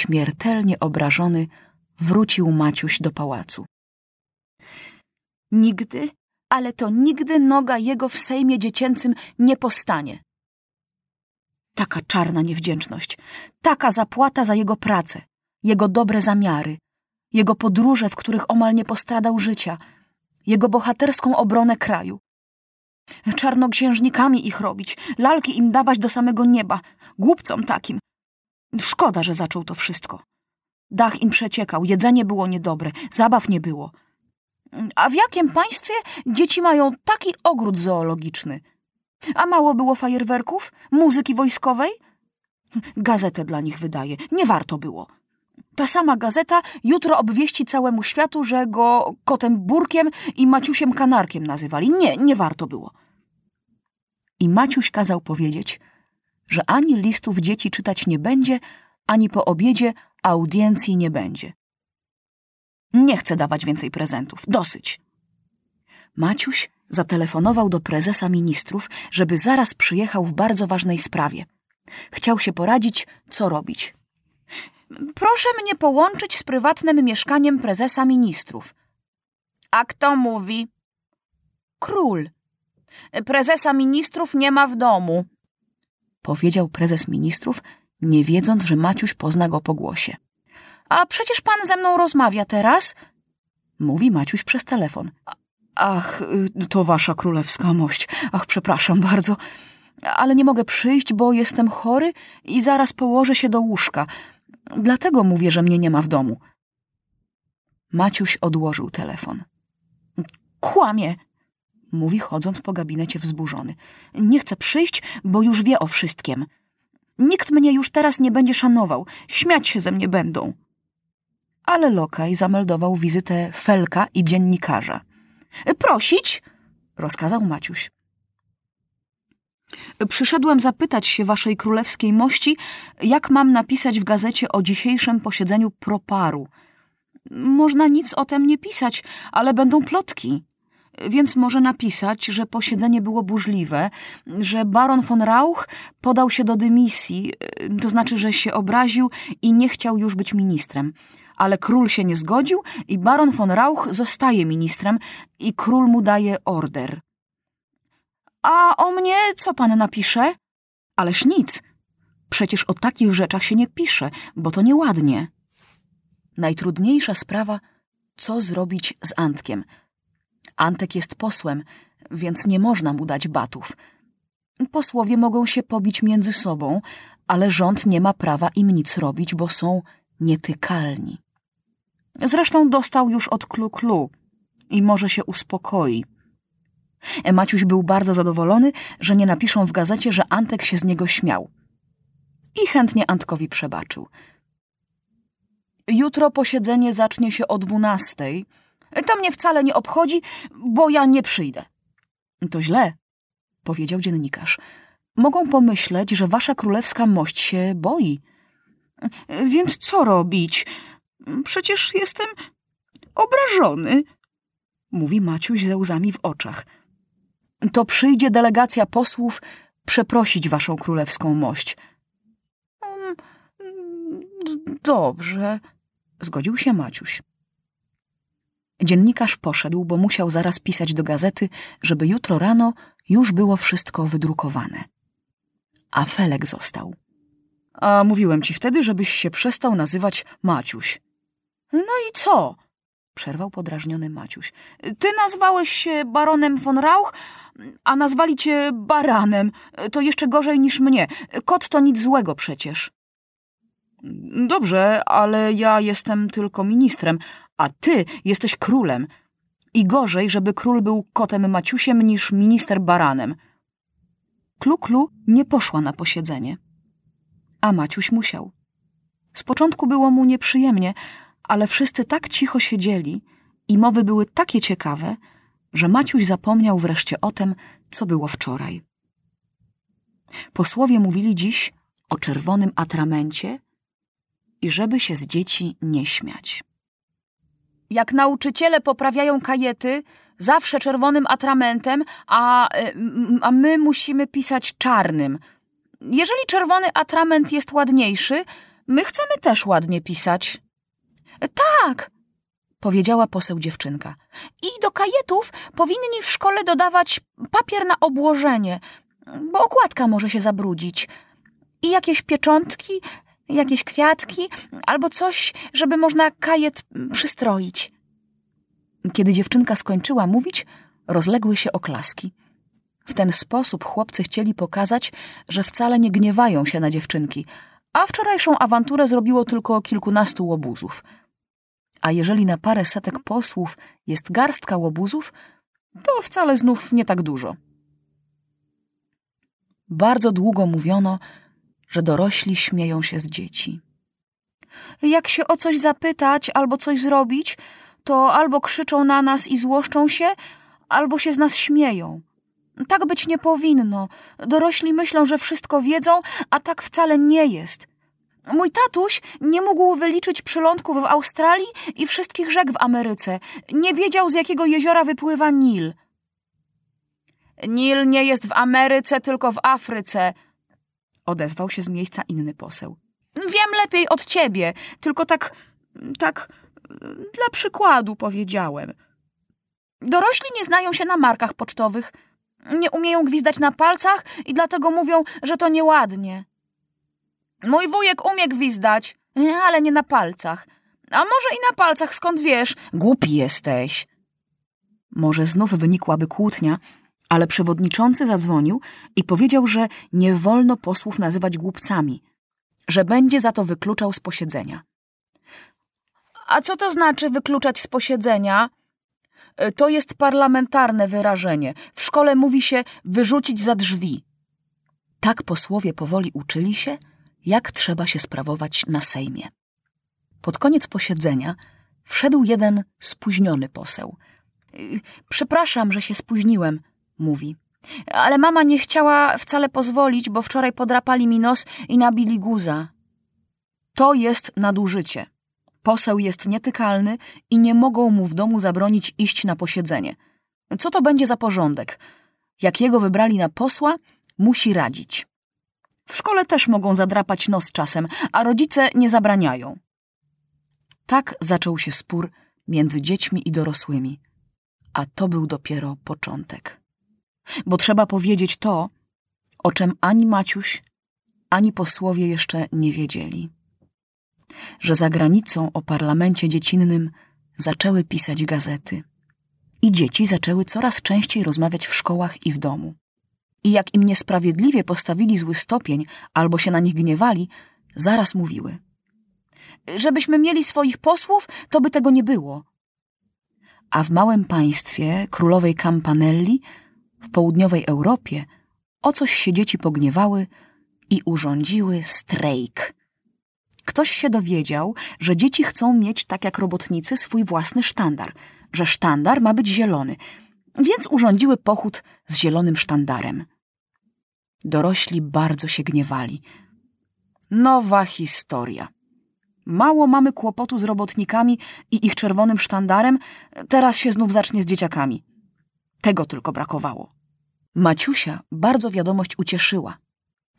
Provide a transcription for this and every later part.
śmiertelnie obrażony, wrócił Maciuś do pałacu. Nigdy, ale to nigdy noga jego w sejmie dziecięcym nie postanie. Taka czarna niewdzięczność, taka zapłata za jego pracę, jego dobre zamiary, jego podróże, w których omal nie postradał życia, jego bohaterską obronę kraju. Czarnoksiężnikami ich robić, lalki im dawać do samego nieba, głupcom takim. Szkoda, że zaczął to wszystko. Dach im przeciekał, jedzenie było niedobre, zabaw nie było. A w jakim państwie dzieci mają taki ogród zoologiczny? A mało było fajerwerków, muzyki wojskowej? Gazetę dla nich wydaje, nie warto było. Ta sama gazeta jutro obwieści całemu światu, że go kotem Burkiem i Maciusiem Kanarkiem nazywali. Nie, nie warto było. I Maciuś kazał powiedzieć, że ani listów dzieci czytać nie będzie, ani po obiedzie audiencji nie będzie. Nie chcę dawać więcej prezentów. Dosyć. Maciuś zatelefonował do prezesa ministrów, żeby zaraz przyjechał w bardzo ważnej sprawie. Chciał się poradzić, co robić. Proszę mnie połączyć z prywatnym mieszkaniem prezesa ministrów. A kto mówi? Król. Prezesa ministrów nie ma w domu, powiedział prezes ministrów, nie wiedząc, że Maciuś pozna go po głosie. A przecież pan ze mną rozmawia teraz? Mówi Maciuś przez telefon. Ach, to wasza królewska mość. Ach, przepraszam bardzo. Ale nie mogę przyjść, bo jestem chory i zaraz położę się do łóżka. Dlatego mówię, że mnie nie ma w domu. Maciuś odłożył telefon. Kłamie, mówi chodząc po gabinecie wzburzony. Nie chcę przyjść, bo już wie o wszystkim. Nikt mnie już teraz nie będzie szanował, śmiać się ze mnie będą. Ale lokaj zameldował wizytę Felka i dziennikarza. Prosić, rozkazał Maciuś. Przyszedłem zapytać się waszej królewskiej mości, jak mam napisać w gazecie o dzisiejszym posiedzeniu proparu. Można nic o tym nie pisać, ale będą plotki. Więc może napisać, że posiedzenie było burzliwe, że baron von Rauch podał się do dymisji, to znaczy, że się obraził i nie chciał już być ministrem. Ale król się nie zgodził i baron von Rauch zostaje ministrem i król mu daje order. A o mnie co pan napisze? Ależ nic. Przecież o takich rzeczach się nie pisze, bo to nieładnie. Najtrudniejsza sprawa, co zrobić z Antkiem. Antek jest posłem, więc nie można mu dać batów. Posłowie mogą się pobić między sobą, ale rząd nie ma prawa im nic robić, bo są nietykalni. Zresztą dostał już od klu-klu i może się uspokoi. Maciuś był bardzo zadowolony, że nie napiszą w gazecie, że Antek się z niego śmiał. I chętnie Antkowi przebaczył. Jutro posiedzenie zacznie się o dwunastej. To mnie wcale nie obchodzi, bo ja nie przyjdę. To źle, powiedział dziennikarz. Mogą pomyśleć, że wasza królewska mość się boi. Więc co robić? Przecież jestem obrażony, mówi Maciuś ze łzami w oczach to przyjdzie delegacja posłów przeprosić waszą królewską mość. Mm, dobrze, zgodził się Maciuś. Dziennikarz poszedł, bo musiał zaraz pisać do gazety, żeby jutro rano już było wszystko wydrukowane. A Felek został. A mówiłem ci wtedy, żebyś się przestał nazywać Maciuś. No i co? Przerwał podrażniony Maciuś. Ty nazwałeś się baronem von Rauch, a nazwali cię baranem. To jeszcze gorzej niż mnie. Kot to nic złego przecież. Dobrze, ale ja jestem tylko ministrem, a ty jesteś królem. I gorzej, żeby król był kotem Maciusiem niż minister baranem. Klu-Klu nie poszła na posiedzenie. A Maciuś musiał. Z początku było mu nieprzyjemnie, ale wszyscy tak cicho siedzieli i mowy były takie ciekawe, że Maciuś zapomniał wreszcie o tym, co było wczoraj. Posłowie mówili dziś o czerwonym atramencie i żeby się z dzieci nie śmiać. Jak nauczyciele poprawiają kajety, zawsze czerwonym atramentem, a, a my musimy pisać czarnym. Jeżeli czerwony atrament jest ładniejszy, My chcemy też ładnie pisać. Tak, powiedziała poseł dziewczynka. I do kajetów powinni w szkole dodawać papier na obłożenie, bo okładka może się zabrudzić. I jakieś pieczątki, jakieś kwiatki, albo coś, żeby można kajet przystroić. Kiedy dziewczynka skończyła mówić, rozległy się oklaski. W ten sposób chłopcy chcieli pokazać, że wcale nie gniewają się na dziewczynki, a wczorajszą awanturę zrobiło tylko kilkunastu łobuzów. A jeżeli na parę setek posłów jest garstka łobuzów, to wcale znów nie tak dużo. Bardzo długo mówiono, że dorośli śmieją się z dzieci. Jak się o coś zapytać albo coś zrobić, to albo krzyczą na nas i złoszczą się, albo się z nas śmieją. Tak być nie powinno. Dorośli myślą, że wszystko wiedzą, a tak wcale nie jest. Mój tatuś nie mógł wyliczyć przylądków w Australii i wszystkich rzek w Ameryce. Nie wiedział, z jakiego jeziora wypływa Nil. Nil nie jest w Ameryce, tylko w Afryce, odezwał się z miejsca inny poseł. Wiem lepiej od ciebie, tylko tak, tak, dla przykładu powiedziałem. Dorośli nie znają się na markach pocztowych. Nie umieją gwizdać na palcach i dlatego mówią, że to nieładnie. Mój wujek umie gwizdać, ale nie na palcach. A może i na palcach, skąd wiesz? Głupi jesteś. Może znów wynikłaby kłótnia, ale przewodniczący zadzwonił i powiedział, że nie wolno posłów nazywać głupcami, że będzie za to wykluczał z posiedzenia. A co to znaczy wykluczać z posiedzenia? E, to jest parlamentarne wyrażenie. W szkole mówi się wyrzucić za drzwi. Tak posłowie powoli uczyli się, jak trzeba się sprawować na Sejmie. Pod koniec posiedzenia wszedł jeden spóźniony poseł. Y, przepraszam, że się spóźniłem, mówi. Ale mama nie chciała wcale pozwolić, bo wczoraj podrapali mi nos i nabili guza. To jest nadużycie. Poseł jest nietykalny i nie mogą mu w domu zabronić iść na posiedzenie. Co to będzie za porządek? Jak jego wybrali na posła, musi radzić. W szkole też mogą zadrapać nos czasem, a rodzice nie zabraniają. Tak zaczął się spór między dziećmi i dorosłymi, a to był dopiero początek. Bo trzeba powiedzieć to, o czym ani Maciuś, ani posłowie jeszcze nie wiedzieli. Że za granicą o parlamencie dziecinnym zaczęły pisać gazety. I dzieci zaczęły coraz częściej rozmawiać w szkołach i w domu i jak im niesprawiedliwie postawili zły stopień albo się na nich gniewali, zaraz mówiły. Żebyśmy mieli swoich posłów, to by tego nie było. A w małym państwie królowej Campanelli, w południowej Europie, o coś się dzieci pogniewały i urządziły strajk. Ktoś się dowiedział, że dzieci chcą mieć, tak jak robotnicy, swój własny sztandar, że sztandar ma być zielony – więc urządziły pochód z zielonym sztandarem. Dorośli bardzo się gniewali. Nowa historia. Mało mamy kłopotu z robotnikami i ich czerwonym sztandarem, teraz się znów zacznie z dzieciakami. Tego tylko brakowało. Maciusia bardzo wiadomość ucieszyła,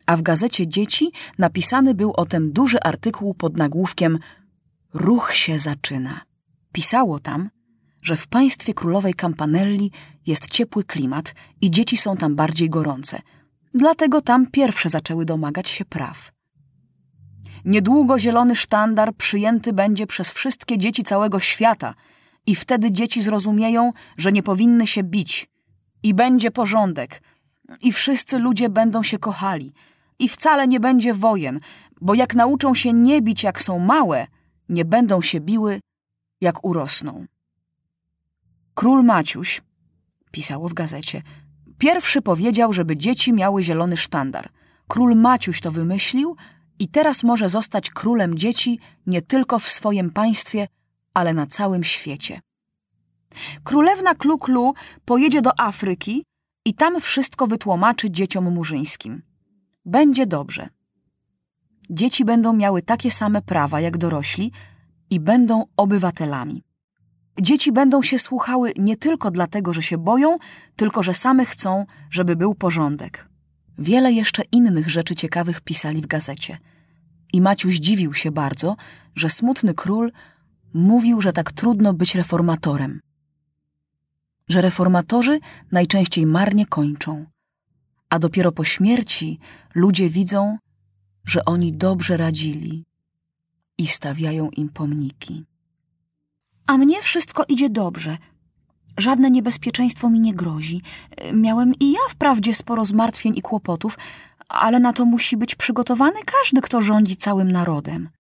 a w gazecie Dzieci napisany był o tym duży artykuł pod nagłówkiem Ruch się zaczyna. Pisało tam, że w państwie królowej Campanelli jest ciepły klimat i dzieci są tam bardziej gorące. Dlatego tam pierwsze zaczęły domagać się praw. Niedługo zielony sztandar przyjęty będzie przez wszystkie dzieci całego świata i wtedy dzieci zrozumieją, że nie powinny się bić. I będzie porządek. I wszyscy ludzie będą się kochali. I wcale nie będzie wojen, bo jak nauczą się nie bić jak są małe, nie będą się biły jak urosną. Król Maciuś, pisało w gazecie, pierwszy powiedział, żeby dzieci miały zielony sztandar. Król Maciuś to wymyślił i teraz może zostać królem dzieci nie tylko w swoim państwie, ale na całym świecie. Królewna Klu-Klu pojedzie do Afryki i tam wszystko wytłumaczy dzieciom murzyńskim. Będzie dobrze. Dzieci będą miały takie same prawa jak dorośli i będą obywatelami. Dzieci będą się słuchały nie tylko dlatego, że się boją, tylko że same chcą, żeby był porządek. Wiele jeszcze innych rzeczy ciekawych pisali w gazecie. I Maciuś dziwił się bardzo, że smutny król mówił, że tak trudno być reformatorem. Że reformatorzy najczęściej marnie kończą, a dopiero po śmierci ludzie widzą, że oni dobrze radzili i stawiają im pomniki. A mnie wszystko idzie dobrze. Żadne niebezpieczeństwo mi nie grozi. Miałem i ja wprawdzie sporo zmartwień i kłopotów, ale na to musi być przygotowany każdy, kto rządzi całym narodem.